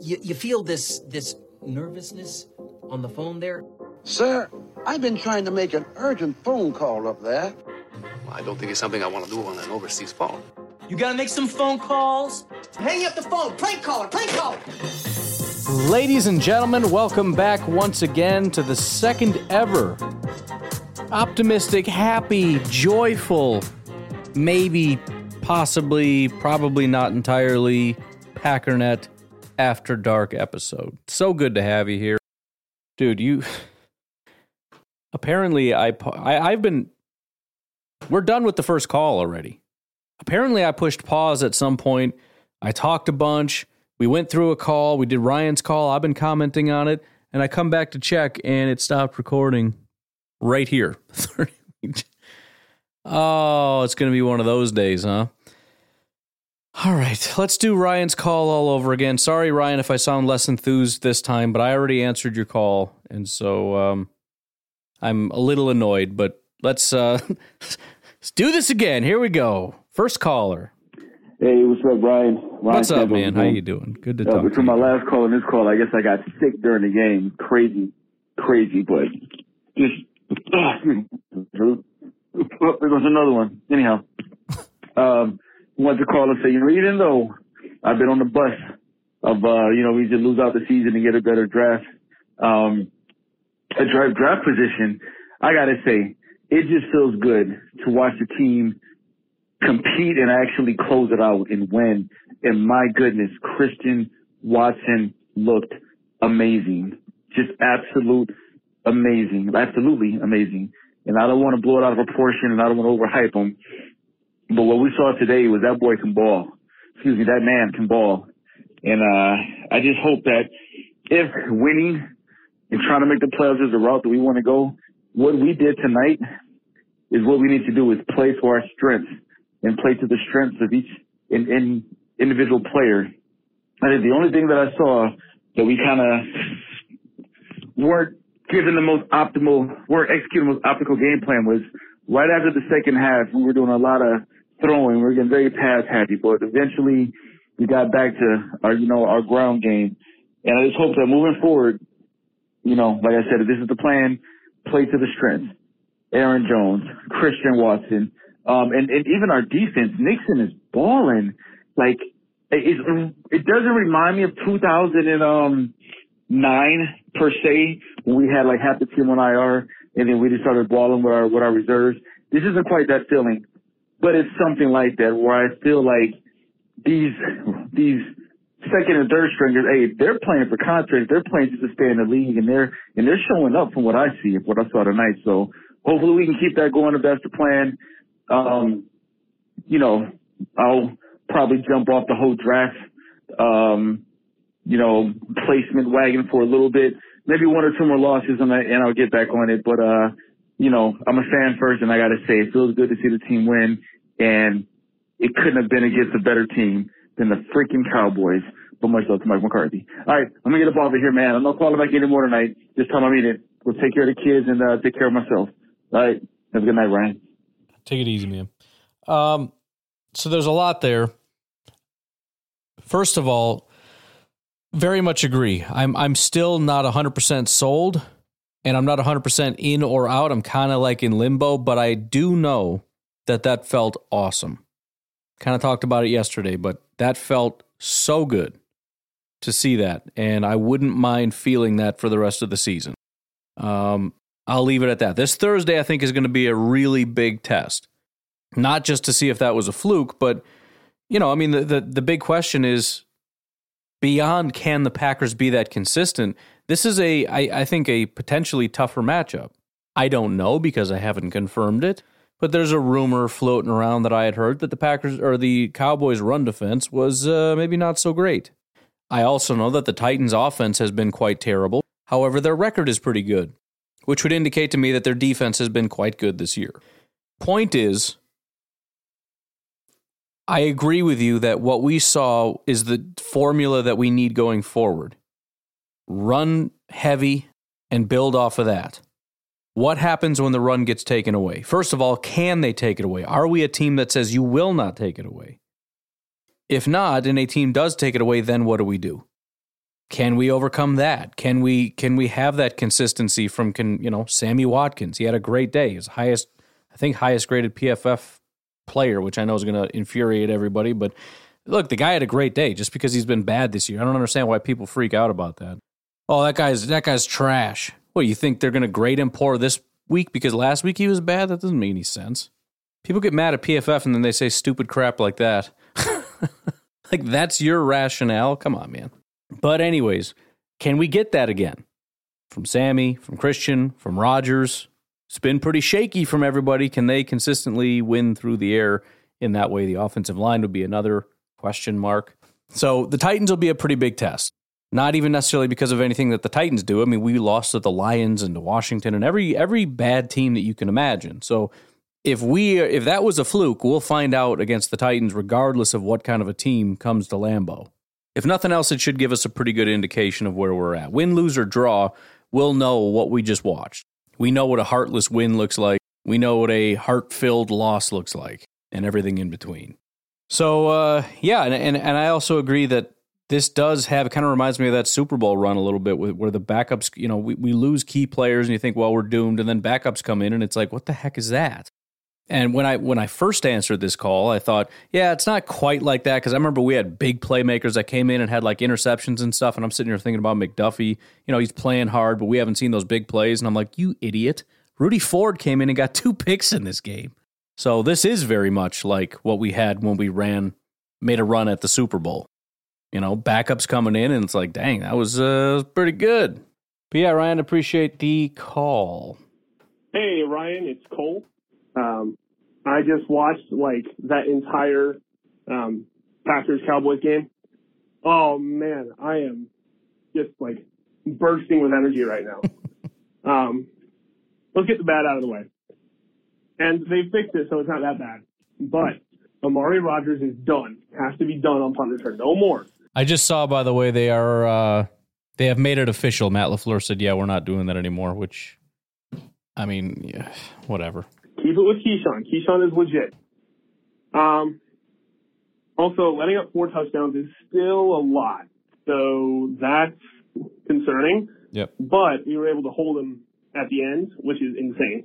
You, you feel this this nervousness on the phone there? Sir, I've been trying to make an urgent phone call up there. Well, I don't think it's something I want to do on an overseas phone. You gotta make some phone calls. Hang up the phone. Prank caller. Prank caller. Ladies and gentlemen, welcome back once again to the second ever optimistic, happy, joyful, maybe, possibly, probably not entirely Packernet after Dark episode. So good to have you here. Dude, you apparently I, I I've been we're done with the first call already. Apparently I pushed pause at some point. I talked a bunch. We went through a call. We did Ryan's call. I've been commenting on it and I come back to check and it stopped recording right here. oh, it's going to be one of those days, huh? All right, let's do Ryan's call all over again. Sorry, Ryan, if I sound less enthused this time, but I already answered your call, and so um, I'm a little annoyed. But let's uh, let's do this again. Here we go. First caller. Hey, what's up, Ryan? Ryan what's up, man? How you doing? Good to uh, talk. Between my last call and this call, I guess I got sick during the game. Crazy, crazy, but just oh, there goes another one. Anyhow, um, wanted to call and say, you know, even though I've been on the bus of, uh, you know, we just lose out the season and get a better draft, um, a draft draft position, I gotta say, it just feels good to watch the team compete and actually close it out and win. And my goodness, Christian Watson looked amazing. Just absolute amazing. Absolutely amazing. And I don't want to blow it out of proportion and I don't want to overhype him. But what we saw today was that boy can ball. Excuse me, that man can ball. And uh I just hope that if winning and trying to make the playoffs is the route that we want to go, what we did tonight is what we need to do is play for our strengths and play to the strengths of each in, in individual player. I think the only thing that I saw that we kind of weren't given the most optimal, weren't executing the most optimal game plan was right after the second half, we were doing a lot of throwing. We were getting very pass happy, but eventually we got back to our, you know, our ground game. And I just hope that moving forward, you know, like I said, if this is the plan, play to the strengths. Aaron Jones, Christian Watson, um, and, and even our defense, Nixon is balling. Like, it, it doesn't remind me of 2009 per se, when we had like half the team on IR and then we just started balling with our, with our reserves. This isn't quite that feeling, but it's something like that where I feel like these, these second and third stringers, hey, they're playing for contracts. They're playing just to stay in the league and they're, and they're showing up from what I see, of what I saw tonight. So hopefully we can keep that going the best of plan. Um, you know, I'll probably jump off the whole draft, um, you know, placement wagon for a little bit, maybe one or two more losses and, I, and I'll get back on it. But, uh, you know, I'm a fan first and I got to say it feels good to see the team win and it couldn't have been against a better team than the freaking Cowboys. But much love to Mike McCarthy. All right, I'm gonna get up off of here, man. I'm not calling back anymore tonight. Just time I mean it. We'll take care of the kids and uh, take care of myself. All right. Have a good night, Ryan. Take it easy, man. Um, so there's a lot there. First of all, very much agree. I'm I'm still not 100% sold and I'm not 100% in or out. I'm kind of like in limbo, but I do know that that felt awesome. Kind of talked about it yesterday, but that felt so good to see that. And I wouldn't mind feeling that for the rest of the season. Um, I'll leave it at that. This Thursday, I think, is going to be a really big test. Not just to see if that was a fluke, but, you know, I mean, the, the, the big question is beyond can the Packers be that consistent? This is a, I, I think, a potentially tougher matchup. I don't know because I haven't confirmed it, but there's a rumor floating around that I had heard that the Packers or the Cowboys' run defense was uh, maybe not so great. I also know that the Titans' offense has been quite terrible. However, their record is pretty good, which would indicate to me that their defense has been quite good this year. Point is, I agree with you that what we saw is the formula that we need going forward. Run heavy and build off of that. What happens when the run gets taken away? First of all, can they take it away? Are we a team that says you will not take it away? If not, and a team does take it away, then what do we do? Can we overcome that? Can we can we have that consistency from can you know Sammy Watkins? He had a great day. His highest, I think, highest graded PFF player, which I know is going to infuriate everybody. But look, the guy had a great day just because he's been bad this year. I don't understand why people freak out about that. Oh, that guy's that guy's trash. What you think they're going to grade him poor this week because last week he was bad? That doesn't make any sense. People get mad at PFF and then they say stupid crap like that. like that's your rationale? Come on, man. But anyways, can we get that again? From Sammy, from Christian, from Rodgers? it's been pretty shaky from everybody. Can they consistently win through the air in that way? The offensive line would be another question mark. So the Titans will be a pretty big test. Not even necessarily because of anything that the Titans do. I mean, we lost to the Lions and to Washington and every every bad team that you can imagine. So if we if that was a fluke, we'll find out against the Titans regardless of what kind of a team comes to Lambeau. If nothing else, it should give us a pretty good indication of where we're at. Win, lose, or draw, we'll know what we just watched. We know what a heartless win looks like. We know what a heart filled loss looks like, and everything in between. So, uh, yeah, and, and, and I also agree that this does have, kind of reminds me of that Super Bowl run a little bit where the backups, you know, we, we lose key players and you think, well, we're doomed. And then backups come in and it's like, what the heck is that? And when I when I first answered this call, I thought, yeah, it's not quite like that because I remember we had big playmakers that came in and had like interceptions and stuff, and I'm sitting here thinking about McDuffie. You know, he's playing hard, but we haven't seen those big plays, and I'm like, you idiot! Rudy Ford came in and got two picks in this game. So this is very much like what we had when we ran, made a run at the Super Bowl. You know, backups coming in, and it's like, dang, that was uh, pretty good. But yeah, Ryan, appreciate the call. Hey, Ryan, it's Cole. Um, I just watched like that entire um, Packers Cowboys game. Oh man, I am just like bursting with energy right now. um, let's get the bad out of the way. And they fixed it, so it's not that bad. But Amari Rodgers is done. Has to be done on punt return. No more. I just saw, by the way, they are uh, they have made it official. Matt LaFleur said, "Yeah, we're not doing that anymore." Which, I mean, yeah, whatever keep it with Keisean. Keisean is legit. Um, also, letting up four touchdowns is still a lot, so that's concerning. Yep. But we were able to hold him at the end, which is insane.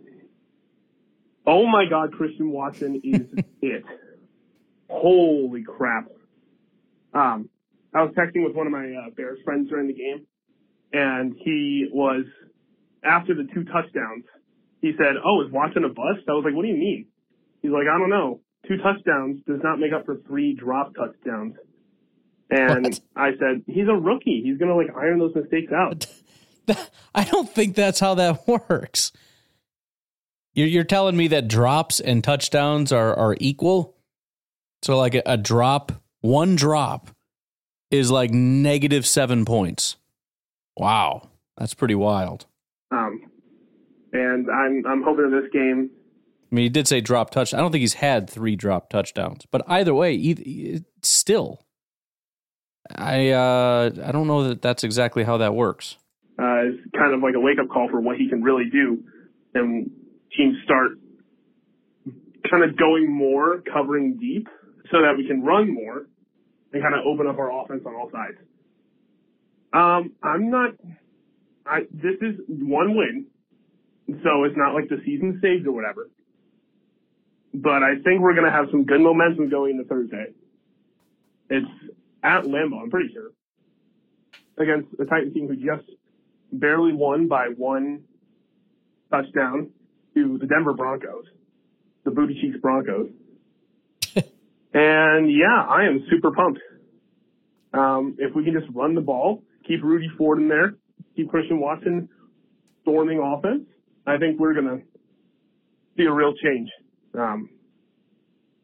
Oh my God, Christian Watson is it. Holy crap. Um, I was texting with one of my uh, Bears friends during the game, and he was, after the two touchdowns, he said, "Oh, is Watson a bust?" I was like, "What do you mean?" He's like, "I don't know. Two touchdowns does not make up for three drop touchdowns." And what? I said, "He's a rookie. He's gonna like iron those mistakes out." I don't think that's how that works. You're, you're telling me that drops and touchdowns are are equal. So like a, a drop, one drop is like negative seven points. Wow, that's pretty wild. Um, and I'm I'm hoping in this game. I mean, he did say drop touch. I don't think he's had three drop touchdowns, but either way, either, still, I uh, I don't know that that's exactly how that works. Uh, it's kind of like a wake up call for what he can really do, and teams start kind of going more, covering deep, so that we can run more and kind of open up our offense on all sides. Um, I'm not I this is one win, so it's not like the season saved or whatever. But I think we're gonna have some good momentum going into Thursday. It's at Lambeau, I'm pretty sure, against the Titan team who just barely won by one touchdown to the Denver Broncos, the Booty Cheeks Broncos. And yeah, I am super pumped. Um, if we can just run the ball, keep Rudy Ford in there, keep Christian Watson storming offense, I think we're gonna see a real change. Um,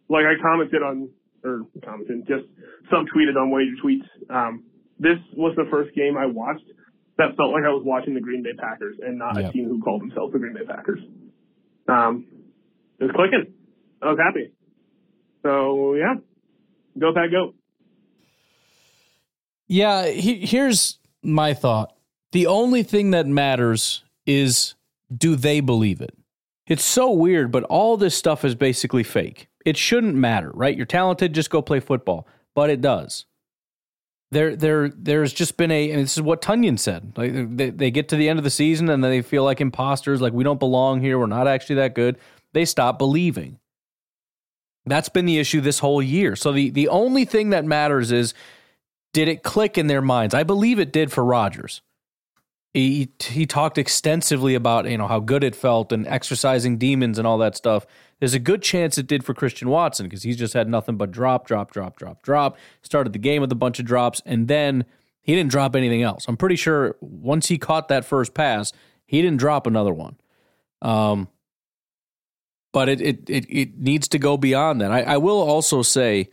like I commented on, or commented, just subtweeted on one of your tweets. Um, this was the first game I watched that felt like I was watching the Green Bay Packers and not Yeah. a team who called themselves the Green Bay Packers. Um, it was clicking. I was happy. So yeah, go Pack, go. Yeah, he, here's my thought. The only thing that matters is do they believe it? It's so weird, but all this stuff is basically fake. It shouldn't matter, right? You're talented, just go play football. But it does. There, there, there's just been a, and this is what Tunyon said. Like they, they get to the end of the season and they feel like imposters, like we don't belong here. We're not actually that good. They stop believing. That's been the issue this whole year. So the the only thing that matters is did it click in their minds? I believe it did for Rodgers. He he talked extensively about you know how good it felt and exercising demons and all that stuff. There's a good chance it did for Christian Watson because he's just had nothing but drop, drop, drop, drop, drop. Started the game with a bunch of drops and then he didn't drop anything else. I'm pretty sure once he caught that first pass, he didn't drop another one. Um, but it it it, it needs to go beyond that. I, I will also say,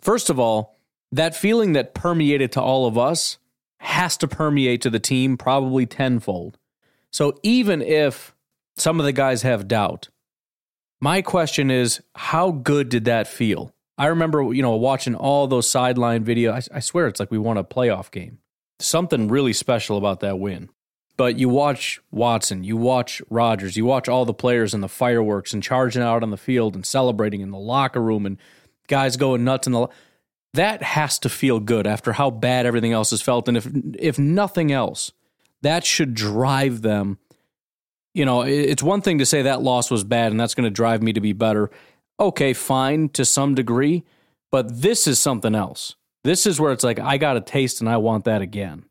first of all, that feeling that permeated to all of us has to permeate to the team probably tenfold. So even if some of the guys have doubt, my question is, how good did that feel? I remember, you know, watching all those sideline video. I, I swear it's like we won a playoff game. Something really special about that win. But you watch Watson, you watch Rodgers, you watch all the players and the fireworks and charging out on the field and celebrating in the locker room and guys going nuts in the. That has to feel good after how bad everything else has felt, and if if nothing else, that should drive them. You know, it's one thing to say that loss was bad and that's going to drive me to be better. Okay, fine to some degree, but this is something else. This is where it's like I got a taste and I want that again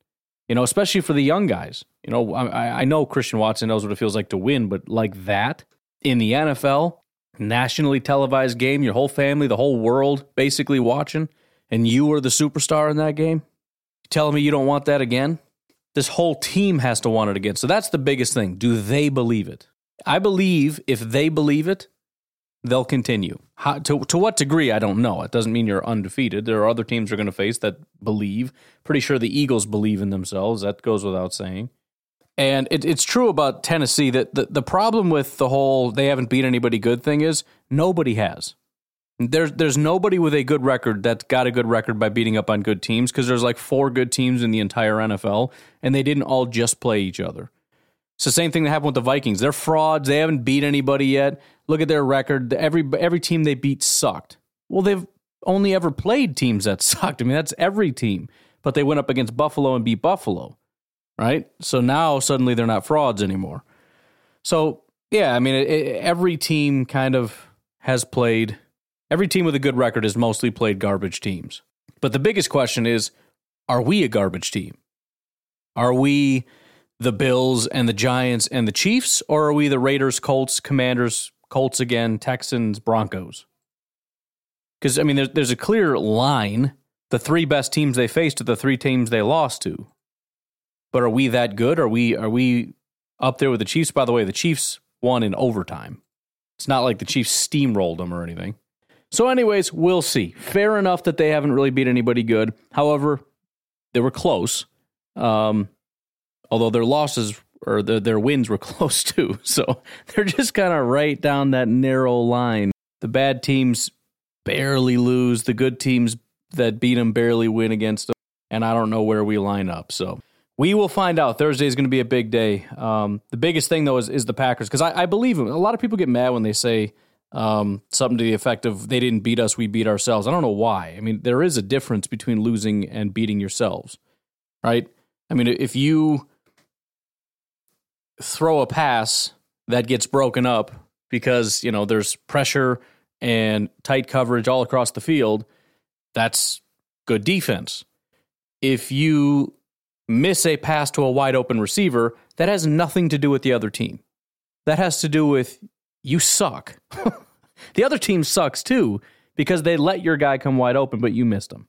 you know, especially for the young guys. You know, I, I know Christian Watson knows what it feels like to win, but like that in the NFL, nationally televised game, your whole family, the whole world basically watching, and you were the superstar in that game, you telling me you don't want that again? This whole team has to want it again. So that's the biggest thing. Do they believe it? I believe if they believe it, they'll continue. How, to, to what degree, I don't know. It doesn't mean you're undefeated. There are other teams you're going to face that believe. Pretty sure the Eagles believe in themselves. That goes without saying. And it, it's true about Tennessee that the, the problem with the whole they haven't beat anybody good thing is nobody has. There's there's nobody with a good record that's got a good record by beating up on good teams because there's like four good teams in the entire NFL and they didn't all just play each other. It's the same thing that happened with the Vikings. They're frauds. They haven't beat anybody yet. Look at their record. Every every team they beat sucked. Well, they've only ever played teams that sucked. I mean, that's every team. But they went up against Buffalo and beat Buffalo, right? So now suddenly they're not frauds anymore. So yeah, I mean, it, it- every team kind of has played. Every team with a good record has mostly played garbage teams. But the biggest question is, are we a garbage team? Are we the Bills and the Giants and the Chiefs, or are we the Raiders, Colts, Commanders, Colts again, Texans, Broncos? Because I mean, there's there's a clear line. The three best teams they faced are the three teams they lost to. But are we that good? Are we are we up there with the Chiefs? By the way, the Chiefs won in overtime. It's not like the Chiefs steamrolled them or anything. So, anyways, we'll see. Fair enough that they haven't really beat anybody good. However, they were close. Um, although their losses or their, their wins were close too. So they're just kind of right down that narrow line. The bad teams barely lose, the good teams that beat them barely win against them. And I don't know where we line up. So we will find out. Thursday is going to be a big day. Um, the biggest thing, though, is, is the Packers because I, I believe them. A lot of people get mad when they say um, something to the effect of they didn't beat us, we beat ourselves. I don't know why. I mean, there is a difference between losing and beating yourselves, right? I mean, if you throw a pass that gets broken up because, you know, there's pressure and tight coverage all across the field, that's good defense. If you miss a pass to a wide open receiver, that has nothing to do with the other team. That has to do with you suck. the other team sucks too because they let your guy come wide open, but you missed him.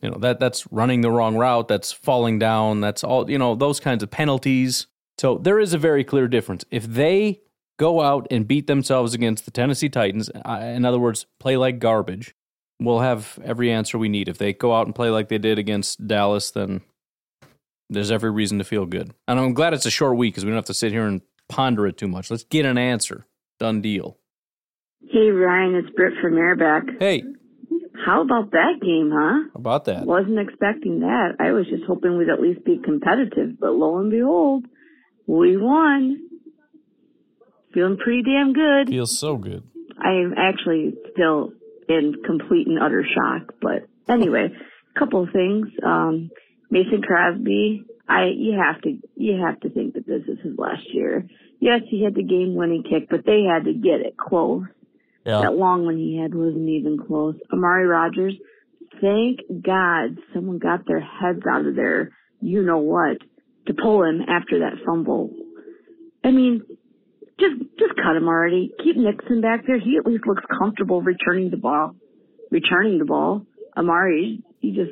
You know, that that's running the wrong route, that's falling down, that's all, you know, those kinds of penalties. So there is a very clear difference. If they go out and beat themselves against the Tennessee Titans, in other words, play like garbage, we'll have every answer we need. If they go out and play like they did against Dallas, then there's every reason to feel good. And I'm glad it's a short week because we don't have to sit here and ponder it too much. Let's get an answer. Done deal. Hey, Ryan, it's Britt from Airback. Hey. How about that game, huh? How about that? Wasn't expecting that. I was just hoping we'd at least be competitive, but lo and behold, we won. Feeling pretty damn good. Feels so good. I'm actually still in complete and utter shock, but anyway, a couple of things. Um, Mason Crosby, I you have to you have to think that this is his last year. Yes, he had the game winning kick, but they had to get it close. Yeah. That long one he had wasn't even close. Amari Rodgers, thank God someone got their heads out of there, you know what, to pull him after that fumble. I mean, just just cut him already. Keep Nixon back there. He at least looks comfortable returning the ball. Returning the ball. Amari, he just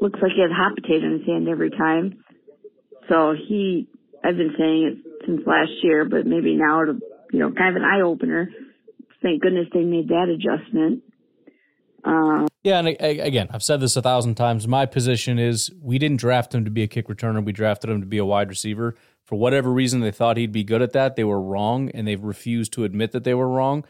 looks like he has hot potato in his hand every time. So he, I've been saying it since last year, but maybe now it'll, you know, kind of an eye opener. Thank goodness they made that adjustment. Um, yeah, and again, I've said this a thousand times. My position is we didn't draft him to be a kick returner. We drafted him to be a wide receiver. For whatever reason, they thought he'd be good at that. They were wrong, and they've refused to admit that they were wrong.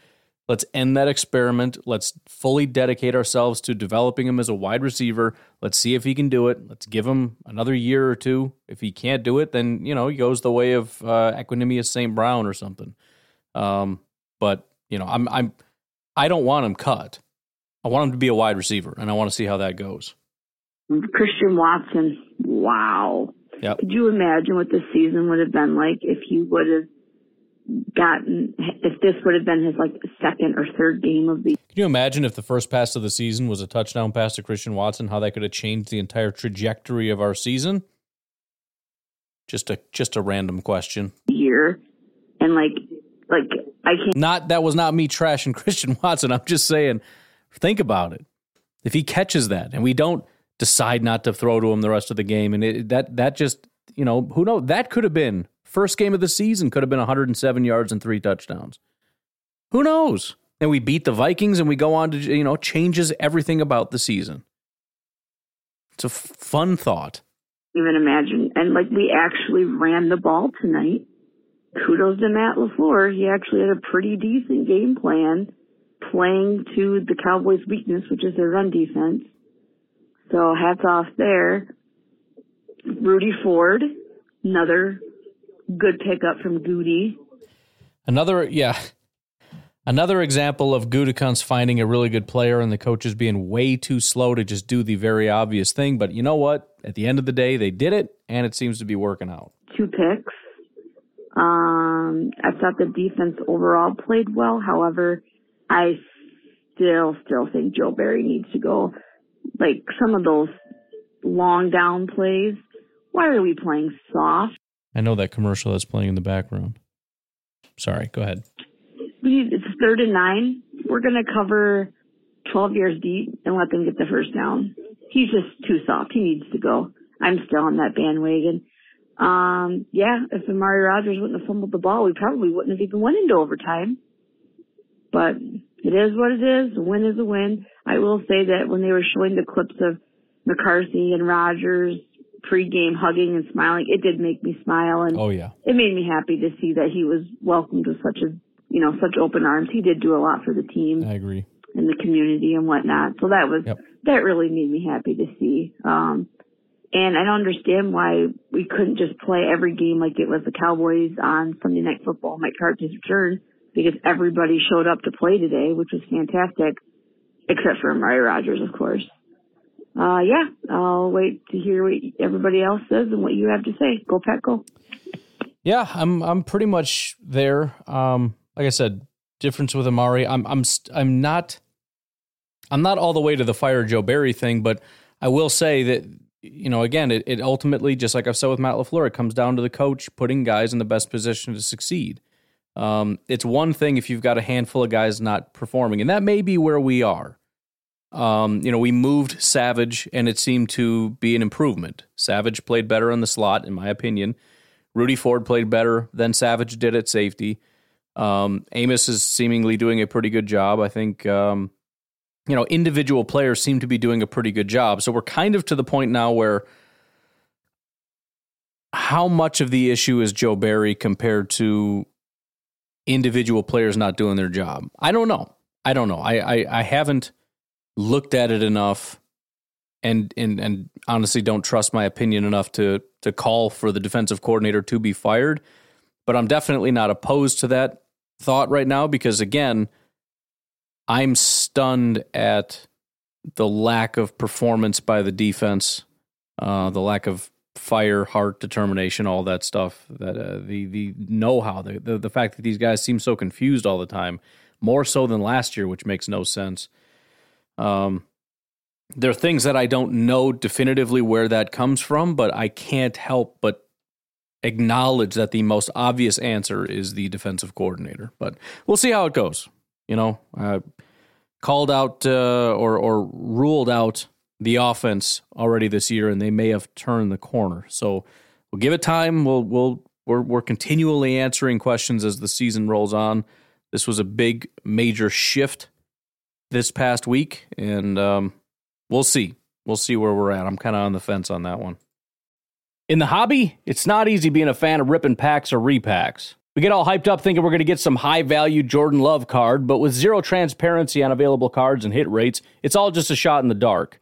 Let's end that experiment. Let's fully dedicate ourselves to developing him as a wide receiver. Let's see if he can do it. Let's give him another year or two. If he can't do it, then you know he goes the way of uh, Equanimeous St. Brown or something. Um, but you know, I'm I'm I don't want him cut. I want him to be a wide receiver, and I want to see how that goes. Christian Watson, wow. Yep. Could you imagine what this season would have been like if he would have gotten if this would have been his like second or third game of the Can you imagine if the first pass of the season was a touchdown pass to Christian Watson, how that could have changed the entire trajectory of our season? Just a just a random question. year and like like I can't Not that was not me trashing Christian Watson. I'm just saying think about it. If he catches that and we don't decide not to throw to him the rest of the game and it, that that just, you know, who knows, that could have been First game of the season could have been 107 yards and three touchdowns. Who knows? And we beat the Vikings and we go on to, you know, changes everything about the season. It's a f- fun thought. even imagine. And like we actually ran the ball tonight. Kudos to Matt LaFleur. He actually had a pretty decent game plan playing to the Cowboys' weakness, which is their run defense. So hats off there. Rudy Ford, another good pickup from Goody. Another, yeah, another example of Gutekunst finding a really good player and the coaches being way too slow to just do the very obvious thing. But you know what? At the end of the day, they did it, and it seems to be working out. Two picks. Um, I thought the defense overall played well. However, I still, still think Joe Barry needs to go. Like some of those long down plays. Why are we playing soft? I know that commercial that's playing in the background. Sorry, go ahead. We, it's third and nine. We're going to cover 12 yards deep and let them get the first down. He's just too soft. He needs to go. I'm still on that bandwagon. Um, yeah, if Amari Rodgers wouldn't have fumbled the ball, we probably wouldn't have even went into overtime. But it is what it is. A win is a win. I will say that when they were showing the clips of McCarthy and Rodgers pregame hugging and smiling, it did make me smile and Oh yeah, it made me happy to see that he was welcomed with such a you know such open arms. He did do a lot for the team I agree. and the community and whatnot. So that was Yep. that really made me happy to see. Um, and I don't understand why we couldn't just play every game like it was the Cowboys on Sunday Night Football, Mike McCarthy's return, because everybody showed up to play today, which was fantastic, except for Amari Rodgers, of course. Uh, yeah, I'll wait to hear what everybody else says and what you have to say. Go Pack, go. Yeah, I'm I'm pretty much there. Um, like I said, difference with Amari. I'm I'm I'm not I'm not all the way to the fire Joe Barry thing, but I will say that you know again it, it ultimately just like I've said with Matt LaFleur, it comes down to the coach putting guys in the best position to succeed. Um, it's one thing if you've got a handful of guys not performing, and that may be where we are. Um, you know, we moved Savage, and it seemed to be an improvement. Savage played better in the slot, in my opinion. Rudy Ford played better than Savage did at safety. Um, Amos is seemingly doing a pretty good job. I think, um, you know, individual players seem to be doing a pretty good job. So we're kind of to the point now where how much of the issue is Joe Barry compared to individual players not doing their job? I don't know. I don't know. I, I, I haven't looked at it enough and and and honestly don't trust my opinion enough to to call for the defensive coordinator to be fired. But I'm definitely not opposed to that thought right now because again, I'm stunned at the lack of performance by the defense, uh, the lack of fire, heart, determination, all that stuff. That uh, the the know how, the, the the fact that these guys seem so confused all the time, more so than last year, which makes no sense. Um, there are things that I don't know definitively where that comes from, but I can't help but acknowledge that the most obvious answer is the defensive coordinator. But we'll see how it goes. You know, uh, called out uh, or or ruled out the offense already this year, and they may have turned the corner. So we'll give it time. We'll we'll we're we're continually answering questions as the season rolls on. This was a big major shift this past week, and um, we'll see. We'll see where we're at. I'm kind of on the fence on that one. In the hobby, it's not easy being a fan of ripping packs or repacks. We get all hyped up thinking we're going to get some high value Jordan Love card, but with zero transparency on available cards and hit rates, it's all just a shot in the dark.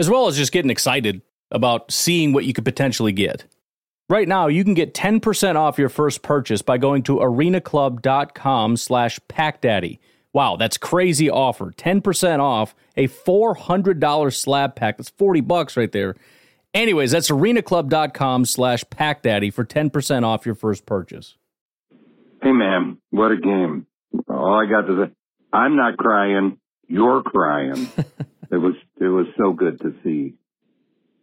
as well as just getting excited about seeing what you could potentially get. Right now, you can get 10% off your first purchase by going to arenaclub.com slash packdaddy. Wow, that's crazy offer. 10% off a $400 slab pack. That's 40 bucks right there. Anyways, that's arenaclub.com slash packdaddy for 10% off your first purchase. Hey, man, what a game. All I got to say, I'm not crying. You're crying. it was, it was so good to see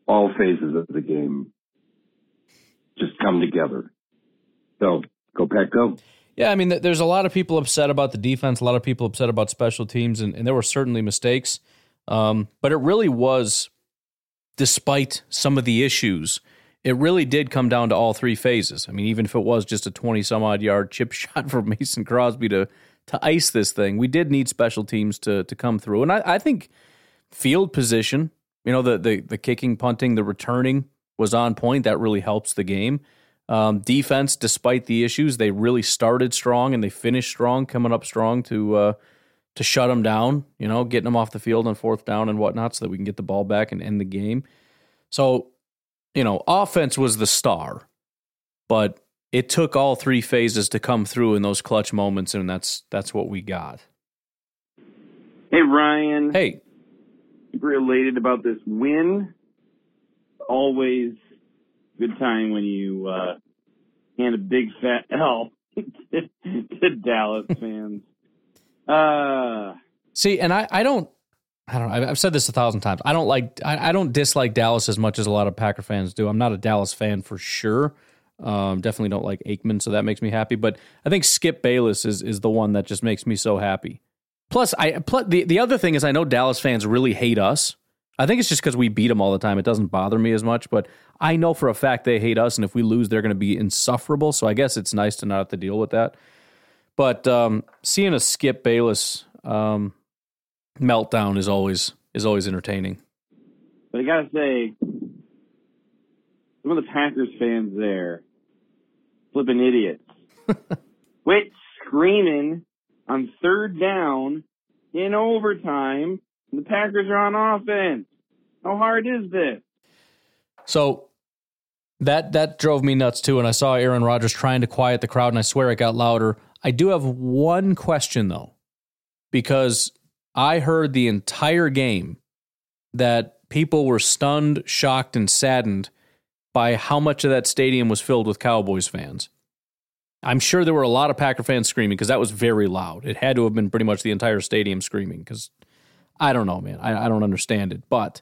all phases of the game just come together. So go Pack, go. Yeah, I mean, there's a lot of people upset about the defense, a lot of people upset about special teams, and, and there were certainly mistakes. Um, but it really was, despite some of the issues, it really did come down to all three phases. I mean, even if it was just a 20 some odd yard chip shot for Mason Crosby to to ice this thing, we did need special teams to to come through. And I, I think field position, you know, the, the the kicking, punting, the returning was on point. That really helps the game. Um, defense, despite the issues, they really started strong and they finished strong, coming up strong to uh, to shut them down. You know, getting them off the field on fourth down and whatnot, so that we can get the ball back and end the game. So, you know, offense was the star, but it took all three phases to come through in those clutch moments, and that's that's what we got. Hey Ryan. Hey. Super elated about this win. Always good time when you uh, hand a big fat L to, to Dallas fans. Uh, See, and I, I don't, I don't. I've said this a thousand times. I don't like, I, I don't dislike Dallas as much as a lot of Packer fans do. I'm not a Dallas fan for sure. Um, definitely don't like Aikman, so that makes me happy. But I think Skip Bayless is is the one that just makes me so happy. Plus, I plus the the other thing is I know Dallas fans really hate us. I think it's just because we beat them all the time. It doesn't bother me as much, but I know for a fact they hate us, and if we lose, they're going to be insufferable. So I guess it's nice to not have to deal with that. But um, seeing a Skip Bayless um, meltdown is always is always entertaining. But I gotta say, some of the Packers fans there, flipping idiots. Quit screaming on third down in overtime. The Packers are on offense. How hard is this? So that that drove me nuts too. And I saw Aaron Rodgers trying to quiet the crowd, and I swear it got louder. I do have one question though, because I heard the entire game that people were stunned, shocked, and saddened by how much of that stadium was filled with Cowboys fans. I'm sure there were a lot of Packer fans screaming because that was very loud. It had to have been pretty much the entire stadium screaming because I don't know, man. I, I don't understand it. But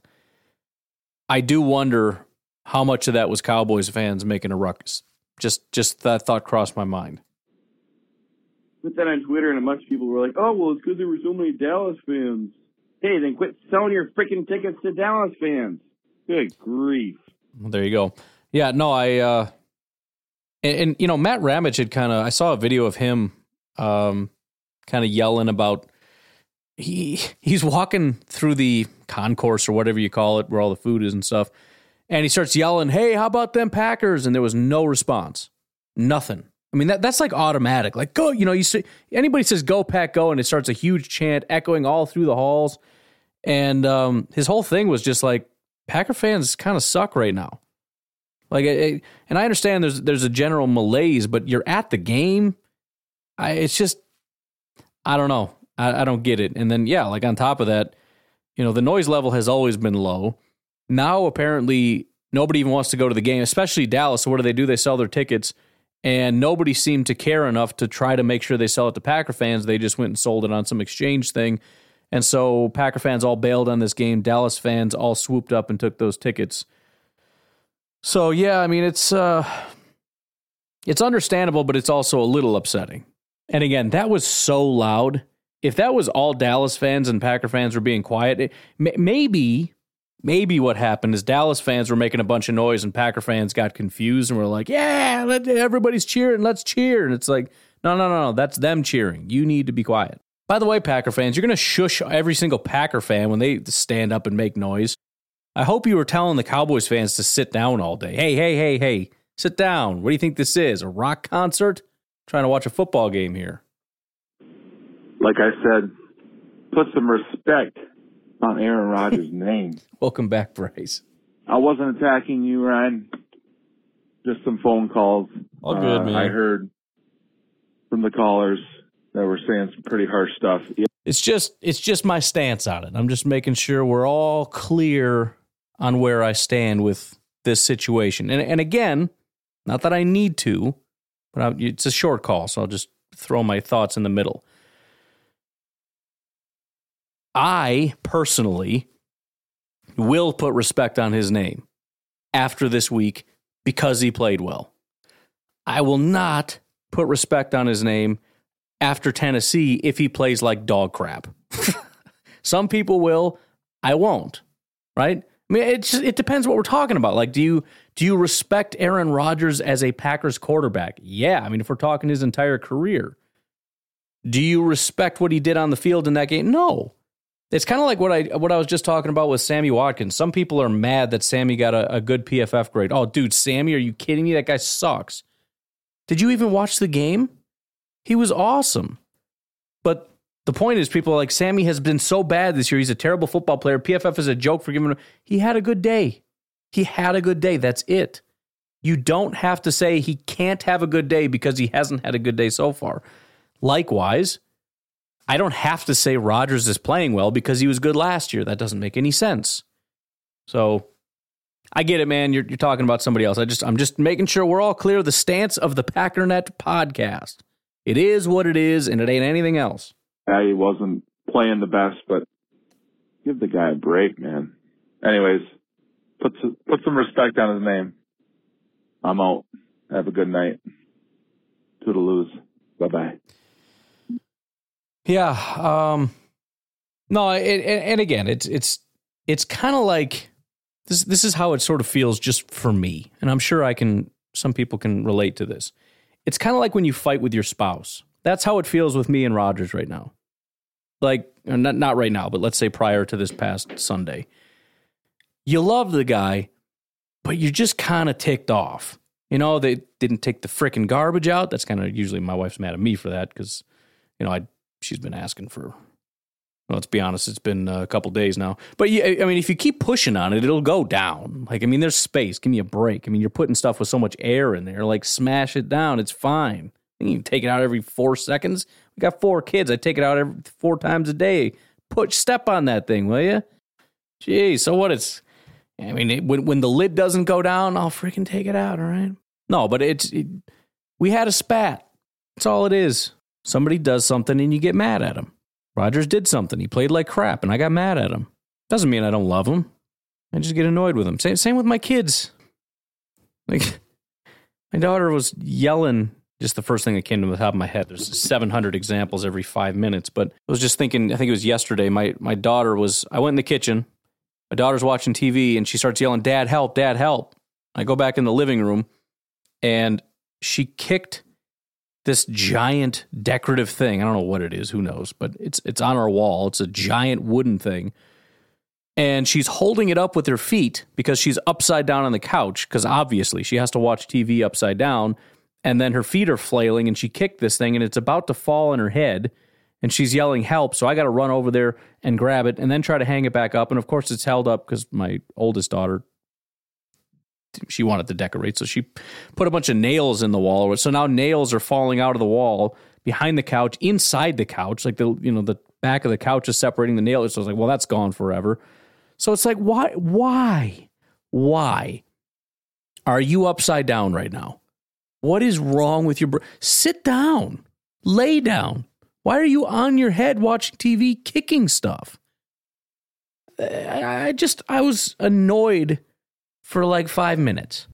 I do wonder how much of that was Cowboys fans making a ruckus. Just just that thought crossed my mind. Put that on Twitter, and a bunch of people were like, "Oh, well, it's because there were so many Dallas fans." Hey, then quit selling your freaking tickets to Dallas fans. Good grief! Well, there you go. Yeah, no, I uh and, and you know Matt Ramage had kind of I saw a video of him um kind of yelling about he he's walking through the concourse or whatever you call it where all the food is and stuff and he starts yelling, "Hey, how about them Packers?" and there was no response. Nothing. I mean that that's like automatic. Like go, you know, you see anybody says go pack go and it starts a huge chant echoing all through the halls. And um, his whole thing was just like Packer fans kind of suck right now. Like, it, and I understand there's there's a general malaise, but you're at the game. I, it's just, I don't know. I, I don't get it. And then yeah, like on top of that, you know, the noise level has always been low. Now apparently nobody even wants to go to the game, especially Dallas. So what do they do? They sell their tickets, and nobody seemed to care enough to try to make sure they sell it to Packer fans. They just went and sold it on some exchange thing. And so Packer fans all bailed on this game. Dallas fans all swooped up and took those tickets. So yeah, I mean it's uh it's understandable, but it's also a little upsetting. And again, that was so loud. If that was all Dallas fans and Packer fans were being quiet, it, maybe maybe what happened is Dallas fans were making a bunch of noise and Packer fans got confused and were like, "Yeah, everybody's cheering, let's cheer." And it's like, "No, no, no, no, that's them cheering. You need to be quiet." By the way, Packer fans, you're going to shush every single Packer fan when they stand up and make noise. I hope you were telling the Cowboys fans to sit down all day. Hey, hey, hey, hey, sit down. What do you think this is? A rock concert? trying to watch a football game here. Like I said, put some respect on Aaron Rodgers' name. Welcome back, Bryce. I wasn't attacking you, Ryan. Just some phone calls. All good, uh, man. I heard from the callers that were saying some pretty harsh stuff. It's just it's just my stance on it. I'm just making sure we're all clear on where I stand with this situation. And and again, not that I need to, but I, it's a short call, so I'll just throw my thoughts in the middle. I personally will put respect on his name after this week because he played well. I will not put respect on his name after Tennessee if he plays like dog crap. Some people will, I won't. Right? I mean, it just, it depends what we're talking about. Like, do you do you respect Aaron Rodgers as a Packers quarterback? Yeah. I mean, if we're talking his entire career, do you respect what he did on the field in that game? No. It's kind of like what I what I was just talking about with Sammy Watkins. Some people are mad that Sammy got a, a good PFF grade. Oh, dude, Sammy, are you kidding me? That guy sucks. Did you even watch the game? He was awesome. But the point is, people are like, Sammy has been so bad this year. He's a terrible football player. PFF is a joke for giving him. He had a good day. He had a good day. That's it. You don't have to say he can't have a good day because he hasn't had a good day so far. Likewise, I don't have to say Rodgers is playing well because he was good last year. That doesn't make any sense. So I get it, man. You're, you're talking about somebody else. I just I'm just making sure we're all clear the stance of the Packernet podcast. It is what it is, and it ain't anything else. He wasn't playing the best, but give the guy a break, man. Anyways, put some, put some respect on his name. I'm out. Have a good night. Toodaloos. Bye bye. Yeah. Um, no, it, and, and again, it's it's it's kind of like this. This is how it sort of feels just for me, and I'm sure I can. Some people can relate to this. It's kind of like when you fight with your spouse. That's how it feels with me and Rodgers right now. Like not not right now, but let's say prior to this past Sunday. You love the guy, but you're just kind of ticked off. You know, they didn't take the frickin' garbage out. That's kind of usually my wife's mad at me for that because, you know, I she's been asking for. Well, let's be honest, it's been a couple days now. But yeah, I mean, if you keep pushing on it, it'll go down. Like, I mean, there's space. Give me a break. I mean, you're putting stuff with so much air in there. Like, smash it down. It's fine. You can take it out every four seconds. We got four kids. I take it out every four times a day. Put step on that thing, will you? Gee, so what? It's. I mean, it, when when the lid doesn't go down, I'll freaking take it out. All right. No, but it's. It, we had a spat. That's all it is. Somebody does something and you get mad at him. Rodgers did something. He played like crap, and I got mad at him. Doesn't mean I don't love him. I just get annoyed with him. Same, same with my kids. Like, my daughter was yelling. Just the first thing that came to the top of my head. There's 700 examples every five minutes, but I was just thinking. I think it was yesterday. My my daughter was. I went in the kitchen. My daughter's watching TV, and she starts yelling, "Dad, help! Dad, help!" I go back in the living room, and she kicked this giant decorative thing. I don't know what it is, who knows, but it's it's on our wall. It's a giant wooden thing. And she's holding it up with her feet because she's upside down on the couch because obviously she has to watch TV upside down and then her feet are flailing and she kicked this thing and it's about to fall on her head and she's yelling help so I got to run over there and grab it and then try to hang it back up and of course it's held up cuz my oldest daughter she wanted to decorate, so she put a bunch of nails in the wall. So now nails are falling out of the wall behind the couch, inside the couch, like the you know the back of the couch is separating the nails. So I was like, well, that's gone forever. So it's like, why, why, why are you upside down right now? What is wrong with your? Br- Sit down, lay down. Why are you on your head watching TV, kicking stuff? I just, I was annoyed for like five minutes.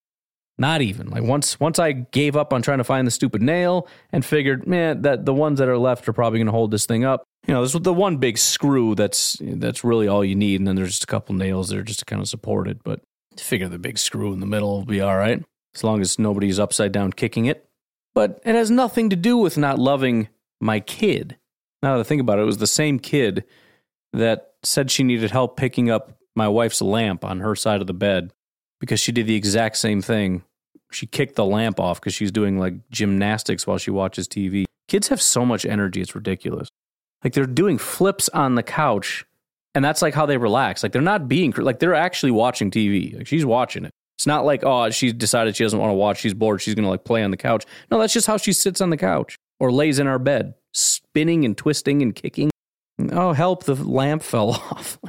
Not even like once once I gave up on trying to find the stupid nail and figured, man, that the ones that are left are probably going to hold this thing up. You know, there's the one big screw that's that's really all you need, and then there's just a couple nails there just to kind of support it. But figure the big screw in the middle will be all right as long as nobody's upside down kicking it. But it has nothing to do with not loving my kid. Now that I think about it, it was the same kid that said she needed help picking up my wife's lamp on her side of the bed because she did the exact same thing. She kicked the lamp off because she's doing like gymnastics while she watches TV. Kids have so much energy, it's ridiculous. Like they're doing flips on the couch, and that's like how they relax. Like they're not being like they're actually watching TV. Like she's watching it. It's not like oh she decided she doesn't want to watch. She's bored. She's gonna like play on the couch. No, that's just how she sits on the couch or lays in our bed, spinning and twisting and kicking. Oh help! The lamp fell off.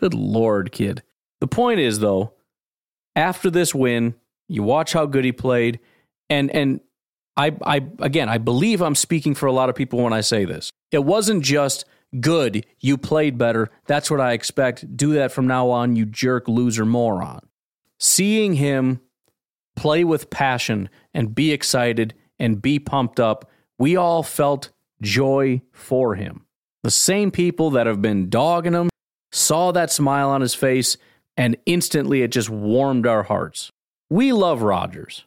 Good lord, kid. The point is though, after this win, you watch how good he played, and and I I again I believe I'm speaking for a lot of people when I say this. It wasn't just good, you played better. That's what I expect. Do that from now on, you jerk loser moron. Seeing him play with passion and be excited and be pumped up, we all felt joy for him. The same people that have been dogging him saw that smile on his face and instantly it just warmed our hearts. We love Rodgers.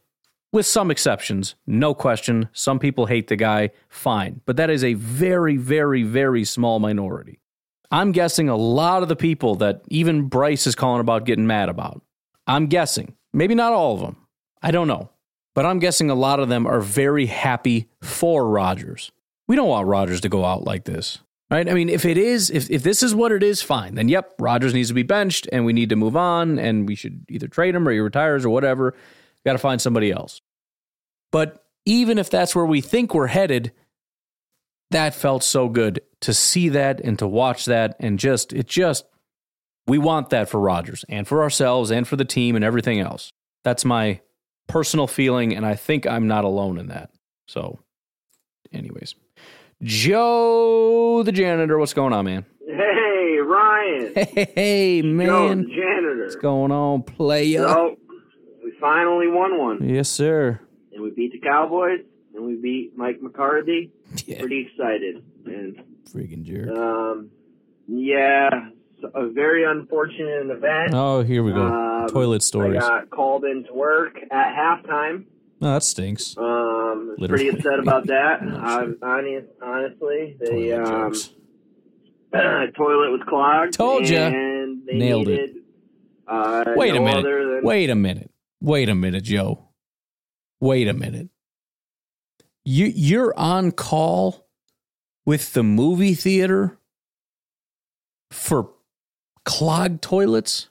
With some exceptions, no question. Some people hate the guy, fine. But that is a very, very, very small minority. I'm guessing a lot of the people that even Bryce is calling about getting mad about. I'm guessing. Maybe not all of them. I don't know. But I'm guessing a lot of them are very happy for Rodgers. We don't want Rodgers to go out like this. Right? I mean, if it is, if, if this is what it is, fine. Then, yep, Rodgers needs to be benched and we need to move on and we should either trade him or he retires or whatever. Got to find somebody else. But even if that's where we think we're headed, that felt so good to see that and to watch that. And just, it just, we want that for Rodgers and for ourselves and for the team and everything else. That's my personal feeling. And I think I'm not alone in that. So, anyways. Joe the janitor, what's going on, man? Hey, Ryan. Hey, hey man. Joe, the janitor. What's going on, playa? So, we finally won one. Yes, sir. And we beat the Cowboys, and we beat Mike McCarthy. Yeah. Pretty excited. And Freaking jerk. Um, yeah, a very unfortunate event. Oh, here we go. Um, Toilet stories. I got called into work at halftime. No, that stinks. Um, pretty upset about that. I, honest, honestly, the um, toilet was clogged. Told you. Nailed it. Uh, Wait a minute. than- Wait a minute. Wait a minute, Joe. Wait a minute. You you're on call with the movie theater for clogged toilets?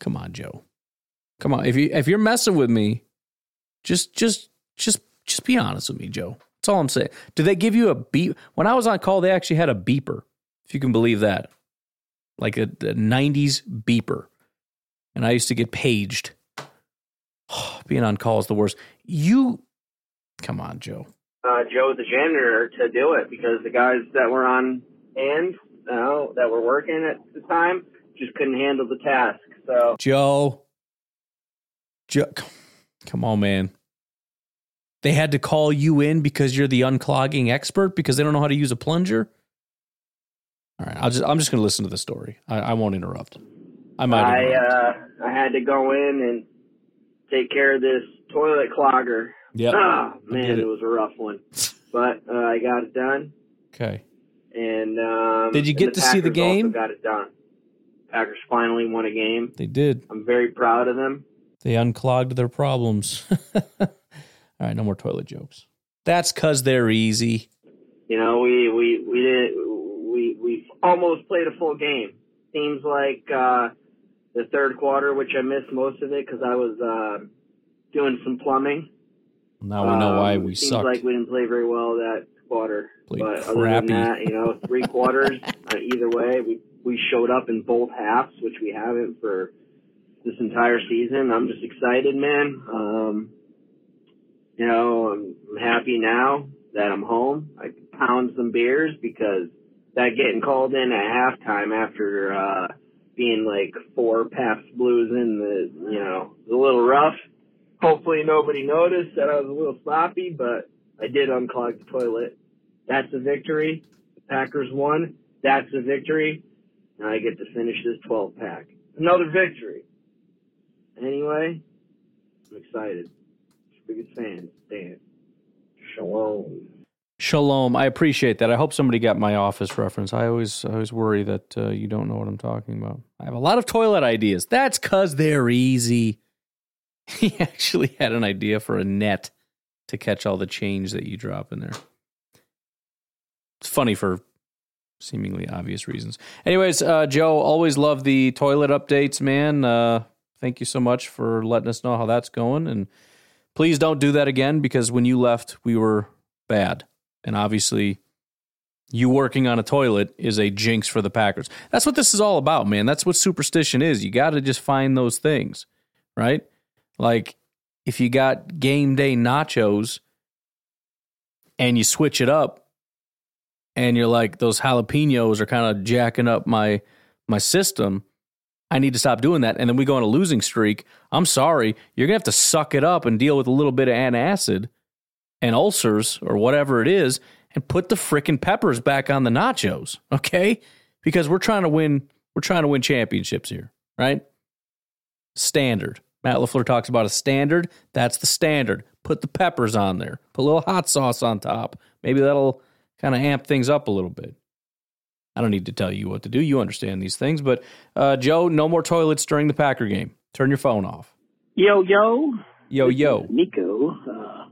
Come on, Joe. Come on. If you if you're messing with me, just just just just be honest with me, Joe. That's all I'm saying. Do they give you a beep? When I was on call, they actually had a beeper, if you can believe that. Like a, a 90s beeper. And I used to get paged. being on call is the worst. You come on, Joe. uh, Joe, the janitor, to do it because the guys that were on know, that were working at the time, just couldn't handle the task. So Joe. Joe, come on, man. They had to call you in because you're the unclogging expert because they don't know how to use a plunger. All right, I'll just I'm just going to listen to the story. I, I won't interrupt. I might. I interrupt. uh, I had to go in and take care of this toilet clogger. Yep. Ah, I man, it. it. was a rough one, but uh, I got it done. okay. And um, Did you get to see the game? Got it done. Packers finally won a game. They did. I'm very proud of them. They unclogged their problems. All right, no more toilet jokes. That's cuz they're easy. You know, we we we did we we almost played a full game. Seems like uh, the third quarter, which I missed most of it because I was uh, doing some plumbing. Now we know why Um, we seems sucked. like we didn't play very well that quarter. Played but crappy. other than that, you know, three quarters uh, either way, we we showed up in both halves, which we haven't for this entire season. I'm just excited, man. Um, you know, I'm, I'm happy now that I'm home. I can pound some beers because that getting called in at halftime after uh being like four Pabst Blues in the you know, was a little rough. Hopefully nobody noticed that I was a little sloppy, but I did unclog the toilet. That's a victory. The Packers won. That's a victory. Now I get to finish this 12 pack. Another victory. Anyway, I'm excited. Biggest fan. Dan. Shalom. Shalom. I appreciate that. I hope somebody got my office reference. I always always worry that uh, you don't know what I'm talking about. I have a lot of toilet ideas. That's cuz they're easy. He actually had an idea for a net to catch all the change that you drop in there. It's funny for seemingly obvious reasons. Anyways, uh, Joe, always love the toilet updates, man. Uh, thank you so much for letting us know how that's going. And please don't do that again because when you left, we were bad. And obviously, you working on a toilet is a jinx for the Packers. That's what this is all about, man. That's what superstition is. You got to just find those things, right? Like if you got game day nachos and you switch it up and you're like those jalapenos are kind of jacking up my my system, I need to stop doing that and then we go on a losing streak. I'm sorry, you're to have to suck it up and deal with a little bit of antacid and ulcers or whatever it is and put the frickin' peppers back on the nachos, okay? Because we're trying to win we're trying to win championships here, right? Standard. Matt LaFleur talks about a standard. That's the standard. Put the peppers on there. Put a little hot sauce on top. Maybe that'll kind of amp things up a little bit. I don't need to tell you what to do. You understand these things. But uh, Joe, no more toilets during the Packer game. Turn your phone off. Yo, yo. Yo, yo. Nico. Uh,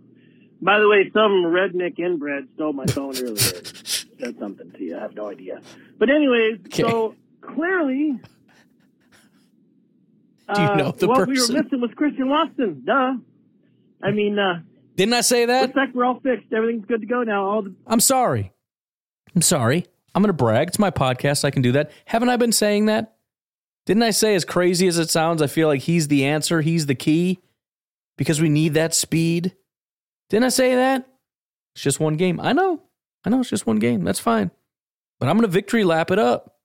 by the way, some redneck inbred stole my phone earlier. Said something to you. I have no idea. But anyways, so clearly, Do you uh, know the what we were missing was Christian Watson. Duh. I mean, uh, Didn't I say that? looks like we're all fixed. Everything's good to go now. All the I'm sorry. I'm sorry. I'm going to brag. It's my podcast. I can do that. Haven't I been saying that? Didn't I say, as crazy as it sounds, I feel like he's the answer, he's the key because we need that speed? Didn't I say that? It's just one game. I know. I know it's just one game. That's fine. But I'm going to victory lap it up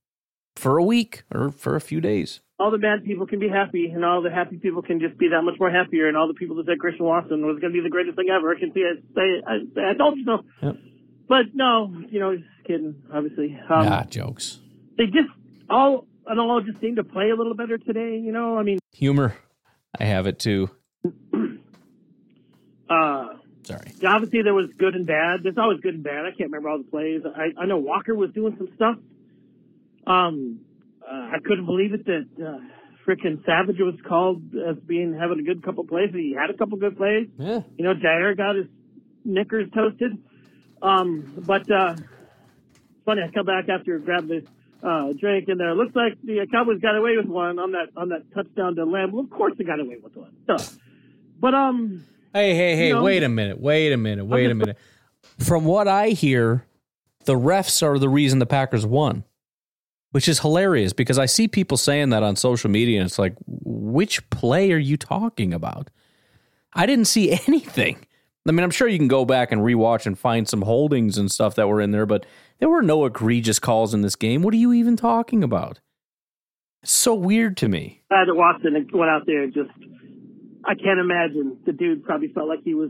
for a week or for a few days. All the bad people can be happy, and all the happy people can just be that much more happier. And all the people that said Christian Watson was going to be the greatest thing ever can see it. Say, I, say, I told you so. Yep. But no, you know, just kidding. Obviously, um, ah, jokes. they just all and all just seem to play a little better today. You know, I mean, Humor. I have it too. uh, Sorry. obviously there was good and bad. There's always good and bad. I can't remember all the plays. I, I know Walker was doing some stuff. Um, I couldn't believe it that uh, freaking Savage was called as being having a good couple plays. He had a couple good plays. Yeah. You know, Jaire got his knickers toasted. Um, but uh, funny. I come back after grab this uh, drink, and there looks like the Cowboys got away with one on that on that touchdown to Lamb. Well, of course they got away with one. Duh. But um, Hey, hey, hey, You know- wait a minute. Wait a minute. Wait a minute. From what I hear, the refs are the reason the Packers won, which is hilarious because I see people saying that on social media and it's like, which play are you talking about? I didn't see anything. I mean, I'm sure you can go back and rewatch and find some holdings and stuff that were in there, but there were no egregious calls in this game. What are you even talking about? It's so weird to me. glad that Watson went out there. and Just, I can't imagine the dude probably felt like he was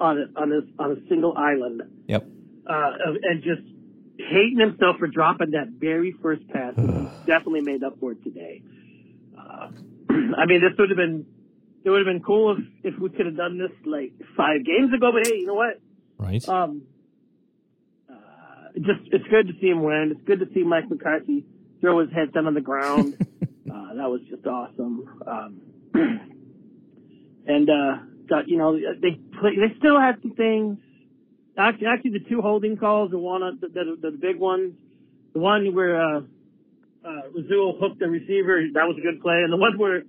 on a, on a on a single island, Yep. uh, and just hating himself for dropping that very first pass. definitely made up for it today. Uh, I mean, this would have been it would have been cool if if we could have done this like five games ago. But hey, you know what? Right. Um, uh, just it's good to see him win. It's good to see Mike McCarthy throw his head down on the ground. uh, that was just awesome. Um, and uh, got you know they play, they still had some things. Actually, actually, the two holding calls, the one on- the, the, the big one, the one where uh, uh, Rasul hooked the receiver, that was a good play, and the one where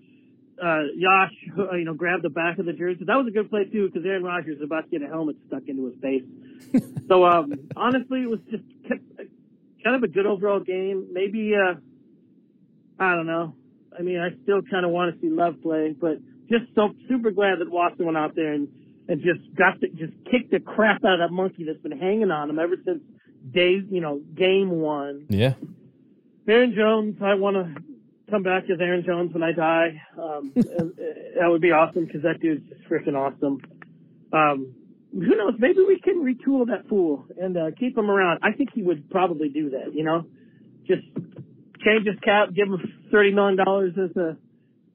uh, Yosh, uh, you know, grabbed the back of the jersey. That was a good play too, because Aaron Rodgers was about to get a helmet stuck into his face. so um, honestly, it was just kind of a good overall game. Maybe uh, I don't know. I mean, I still kind of want to see Love play, but just so super glad that Watson went out there and and just got to just kicked the crap out of that monkey that's been hanging on him ever since day, you know, game one. Yeah. Aaron Jones, I want to come back as Aaron Jones when I die. Um, that would be awesome because that dude's just freaking awesome. Um, who knows? Maybe we can retool that fool and uh, keep him around. I think he would probably do that. You know, just change his cap, give him thirty million dollars as a,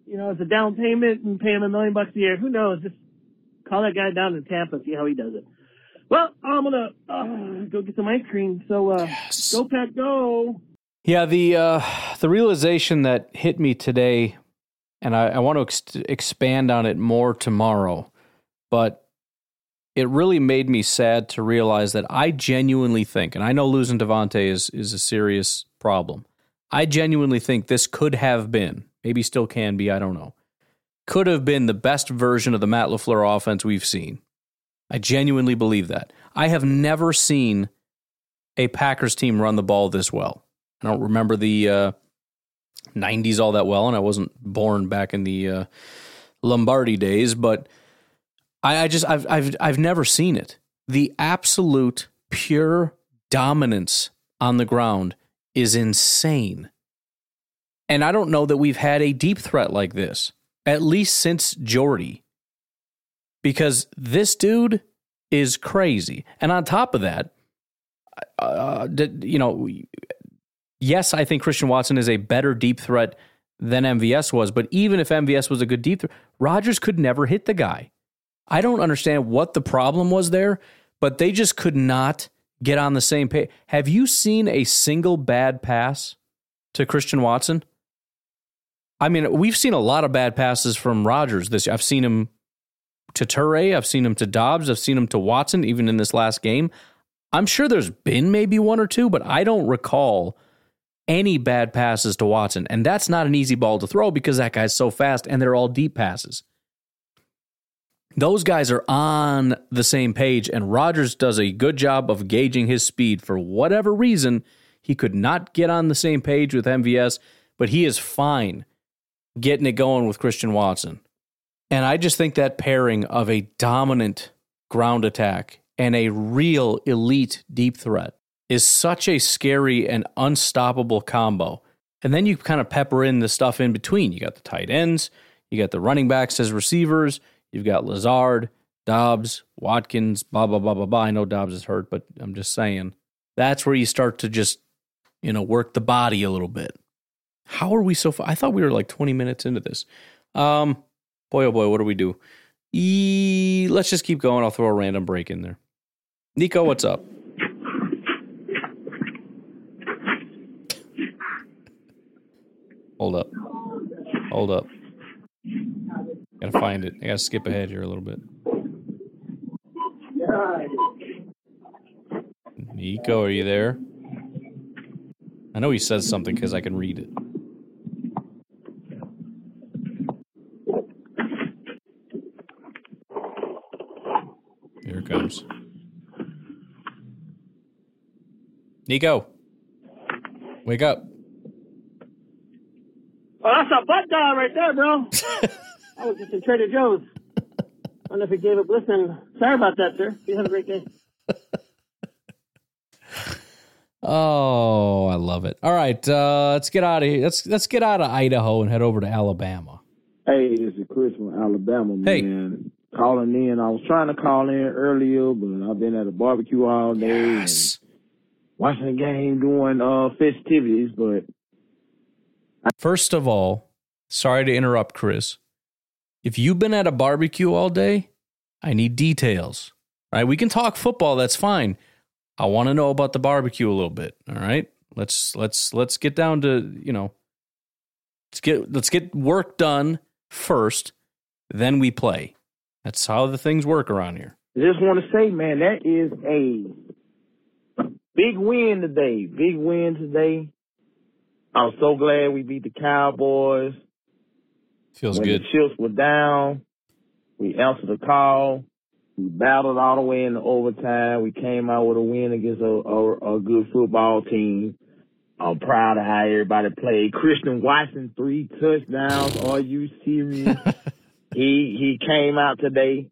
you know, as a down payment, and pay him a million bucks a year. Who knows? Just call that guy down in Tampa, see how he does it. Well, I'm gonna uh, go get some ice cream. So uh, go Pat, go. Yeah, the uh, the realization that hit me today, and I, I want to ex- expand on it more tomorrow, but it really made me sad to realize that I genuinely think, and I know losing Devontae is is a serious problem. I genuinely think this could have been, maybe still can be, I don't know, could have been the best version of the Matt LaFleur offense we've seen. I genuinely believe that. I have never seen a Packers team run the ball this well. I don't remember the uh, 90s all that well, and I wasn't born back in the uh, Lombardi days, but I, I just I've I've I've never seen it. The absolute pure dominance on the ground is insane. And I don't know that we've had a deep threat like this, at least since Jordy. Because this dude is crazy. And on top of that, uh, you know, yes, I think Christian Watson is a better deep threat than MVS was, but even if MVS was a good deep threat, Rodgers could never hit the guy. I don't understand what the problem was there, but they just could not get on the same page. Have you seen a single bad pass to Christian Watson? I mean, we've seen a lot of bad passes from Rodgers this year. I've seen him to Turray, I've seen him to Doubs, I've seen him to Watson, even in this last game. I'm sure there's been maybe one or two, but I don't recall any bad passes to Watson. And that's not an easy ball to throw because that guy's so fast and they're all deep passes. Those guys are on the same page, and Rodgers does a good job of gauging his speed. For whatever reason, he could not get on the same page with MVS, but he is fine getting it going with Christian Watson. And I just think that pairing of a dominant ground attack and a real elite deep threat is such a scary and unstoppable combo. And then you kind of pepper in the stuff in between. You got the tight ends, you got the running backs as receivers, you've got Lazard, Doubs, Watkins, blah, blah, blah, blah, blah. I know Doubs is hurt, but I'm just saying that's where you start to just, you know, work the body a little bit. How are we so far? I thought we were like 20 minutes into this. Um, boy, oh boy, what do we do? E- let's just keep going. I'll throw a random break in there. Nico, what's up? Hold up. Hold up. Gotta find it. I gotta skip ahead here a little bit. Nico, are you there? I know he says something because I can read it. Comes. Nico, wake up. Oh, that's a butt dial right there, bro. I was just in Trader Joe's. I don't know if he gave up listening. Sorry about that, sir. You have a great day. Oh, I love it. All right, uh, let's get out of here. Let's let's get out of Idaho and head over to Alabama. Hey, this is Chris from Alabama, man. Calling in. I was trying to call in earlier, but I've been at a barbecue all day Yes. and watching the game, doing uh festivities. But First of all, sorry to interrupt, Chris. If you've been at a barbecue all day, I need details. Right? We can talk football, that's fine. I want to know about the barbecue a little bit. All right? Let's let's let's get down to, you know, let's get let's get work done first, then we play. That's how the things work around here. I just want to say, man, that is a big win today. Big win today. I'm so glad we beat the Cowboys. Feels when good. the chips were down, we answered the call. We battled all the way into overtime. We came out with a win against a, a, a good football team. I'm proud of how everybody played. Christian Watson, three touchdowns. Are you serious? he he came out today.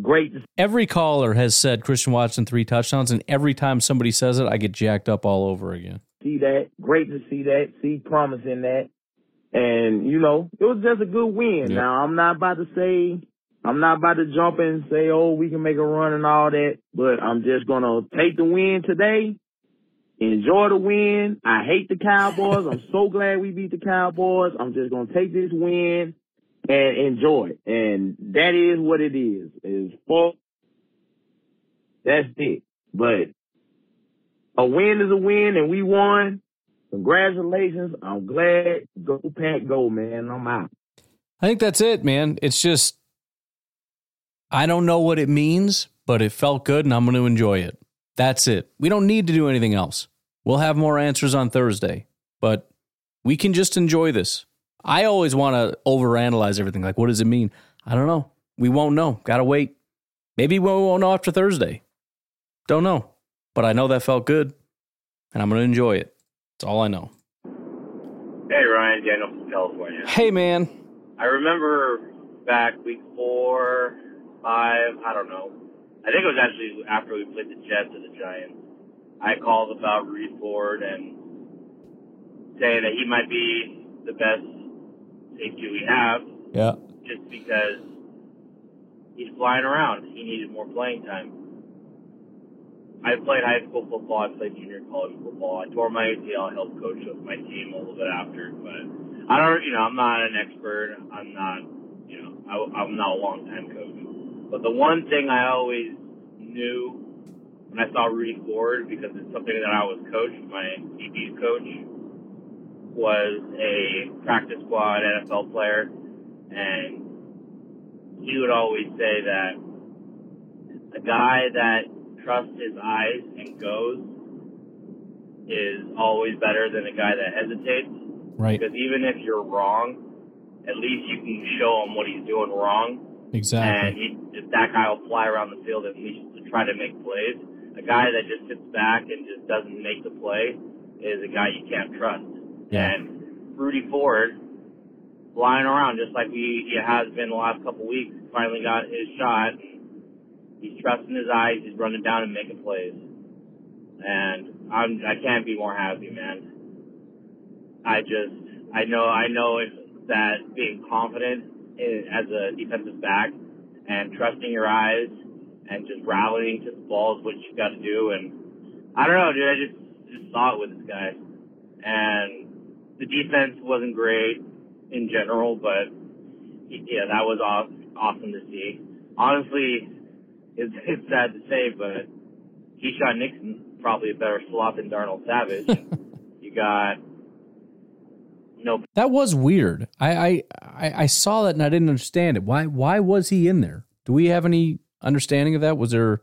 Great Every caller has said Christian Watson three touchdowns, and every time somebody says it, I get jacked up all over again. see that. Great to see that. See promise in that. And, you know, it was just a good win. Yeah. Now, I'm not about to say, I'm not about to jump in and say, oh, we can make a run and all that, but I'm just going to take the win today. Enjoy the win. I hate the Cowboys. I'm so glad we beat the Cowboys. I'm just going to take this win and enjoy. And that is what it is. Is for that's it. But a win is a win, and we won. Congratulations. I'm glad. Go Pack, go, man. I'm out. I think that's it, man. It's just, I don't know what it means, but it felt good and I'm going to enjoy it. That's it. We don't need to do anything else. We'll have more answers on Thursday, but we can just enjoy this. I always want to overanalyze everything. Like, what does it mean? I don't know. We won't know. Got to wait. Maybe we won't know after Thursday. Don't know. But I know that felt good and I'm going to enjoy it. That's all I know. Hey, Ryan, Daniel from California. Hey, man. I remember back week four, five, I don't know. I think it was actually after we played the Jets or the Giants. I called about Rudy Ford and saying that he might be the best safety we have Yeah. just because he's flying around. He needed more playing time. I played high school football. I played junior college football. I tore my ACL. I helped coach with my team a little bit after, but I don't. You know, I'm not an expert. I'm not. You know, I, I'm not a long time coach. But the one thing I always knew when I saw Rudy Ford, because it's something that I was coached, my DB's coach was a practice squad NFL player, and he would always say that a guy that trusts his eyes and goes is always better than a guy that hesitates. Right. Because even if you're wrong, at least you can show him what he's doing wrong. And Exactly. he, if that guy will fly around the field at least to try to make plays. A guy that just sits back and just doesn't make the play is a guy you can't trust. Yeah. And Rudy Ford, flying around just like we he has been the last couple weeks, finally got his shot. He's trusting his eyes. He's running down and making plays. And I'm I can't be more happy, man. I just I know I know that being confident in, as a defensive back and trusting your eyes and just rallying to the ball is what you got to do. And I don't know, dude. I just just saw it with this guy, and the defense wasn't great in general, but yeah, that was aw- awesome to see. Honestly, it's it's sad to say, but Keisean Nixon probably a better slot than Darnell Savage. you got no. That was weird. I, I I I saw that and I didn't understand it. Why why was he in there? Do we have any understanding of that? Was there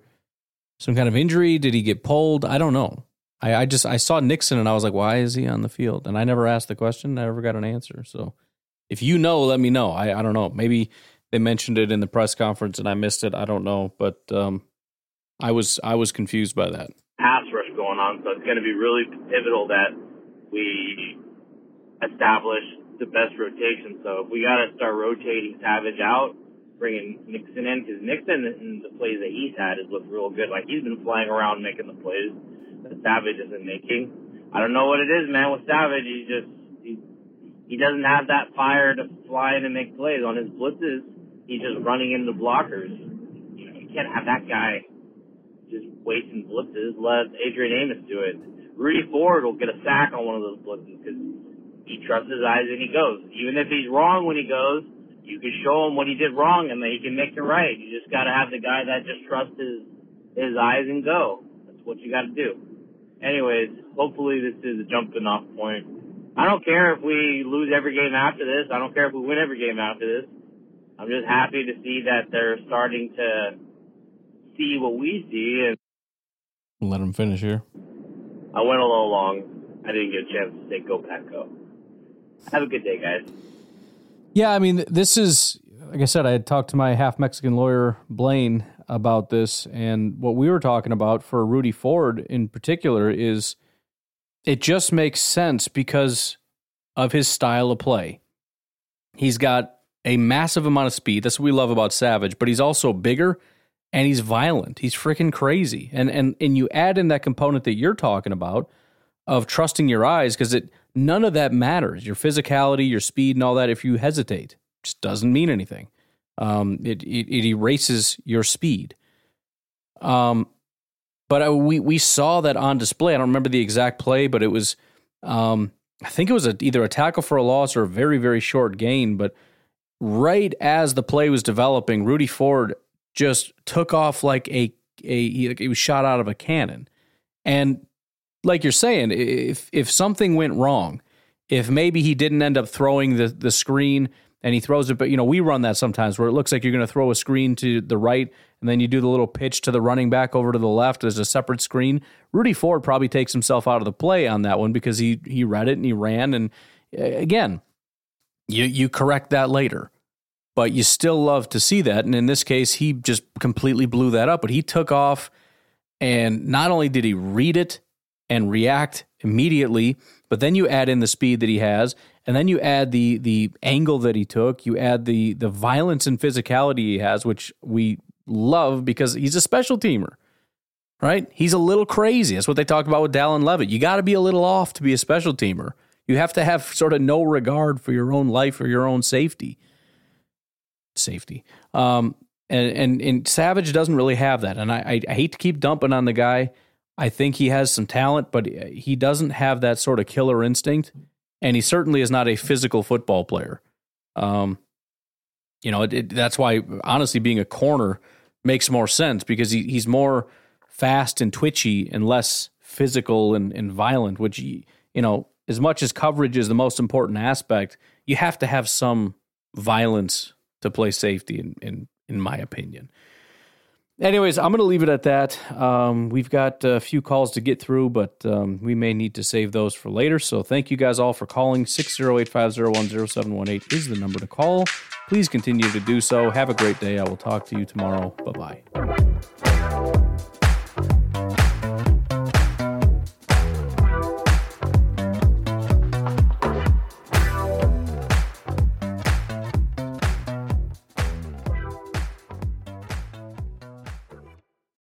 some kind of injury? Did he get pulled? I don't know. I, I just I saw Nixon and I was like, why is he on the field? And I never asked the question. I never got an answer. So if you know, let me know. I, I don't know. Maybe they mentioned it in the press conference and I missed it. I don't know. But um, I was I was confused by that. pass rush going on, so it's going to be really pivotal that we establish the best rotation. So if we got to start rotating Savage out, bringing Nixon in, because Nixon in the plays that he's had has looked real good. Like he's been flying around making the plays that Savage isn't making. I don't know what it is, man. With Savage, he just he he doesn't have that fire to fly in and make plays on his blitzes. He's just running into blockers. You know, you can't have that guy just wasting blitzes. Let Adrian Amos do it. Rudy Ford will get a sack on one of those blitzes because he trusts his eyes and he goes. Even if he's wrong when he goes, you can show him what he did wrong and then he can make it right. You just got to have the guy that just trusts his his eyes and go. That's what you got to do. Anyways, hopefully this is a jumping off point. I don't care if we lose every game after this. I don't care if we win every game after this. I'm just happy to see that they're starting to see what we see and Let him finish here. I went a little long. I didn't get a chance to say go pack go. Have a good day, guys. Yeah, I mean, this is like I said. I had talked to my half Mexican lawyer Blaine about this, and what we were talking about for Rudy Ford in particular is it just makes sense because of his style of play. He's got a massive amount of speed. That's what we love about Savage, but he's also bigger and he's violent. He's freaking crazy. And and and you add in that component that you're talking about of trusting your eyes because it none of that matters. Your physicality, your speed, and all that. If you hesitate, just doesn't mean anything. Um, it, it it erases your speed. Um, but uh, we we saw that on display. I don't remember the exact play, but it was um, I think it was a, either a tackle for a loss or a very very short gain. But right as the play was developing, Rudy Ford just took off like a a he, he was shot out of a cannon. And like you're saying, if if something went wrong, if maybe he didn't end up throwing the the screen and he throws it, but you know we run that sometimes where it looks like you're going to throw a screen to the right and then you do the little pitch to the running back over to the left as a separate screen. Rudy Ford probably takes himself out of the play on that one because he he read it and he ran and again, you you correct that later but you still love to see that. And in this case, he just completely blew that up. But he took off, and not only did he read it and react immediately, but then you add in the speed that he has, and then you add the the angle that he took. You add the the violence and physicality he has, which we love because he's a special teamer. Right? He's a little crazy. That's what they talk about with Dallin Leavitt. You got to be a little off to be a special teamer. You have to have sort of no regard for your own life or your own safety safety. Um, and, and and Savage doesn't really have that. And I, I hate to keep dumping on the guy. I think he has some talent, but he doesn't have that sort of killer instinct. And he certainly is not a physical football player. Um, you know, it, it, that's why honestly being a corner makes more sense because he, he's more fast and twitchy and less physical and, and violent. Which you know, as much as coverage is the most important aspect, you have to have some violence to play safety, in in, in my opinion anyways, I'm going to leave it at that. Um, we've got a few calls to get through, but um, we may need to save those for later. So thank you guys all for calling. 608 501 0718 is the number to call. Please continue to do so. Have a great day. I will talk to you tomorrow. Bye bye.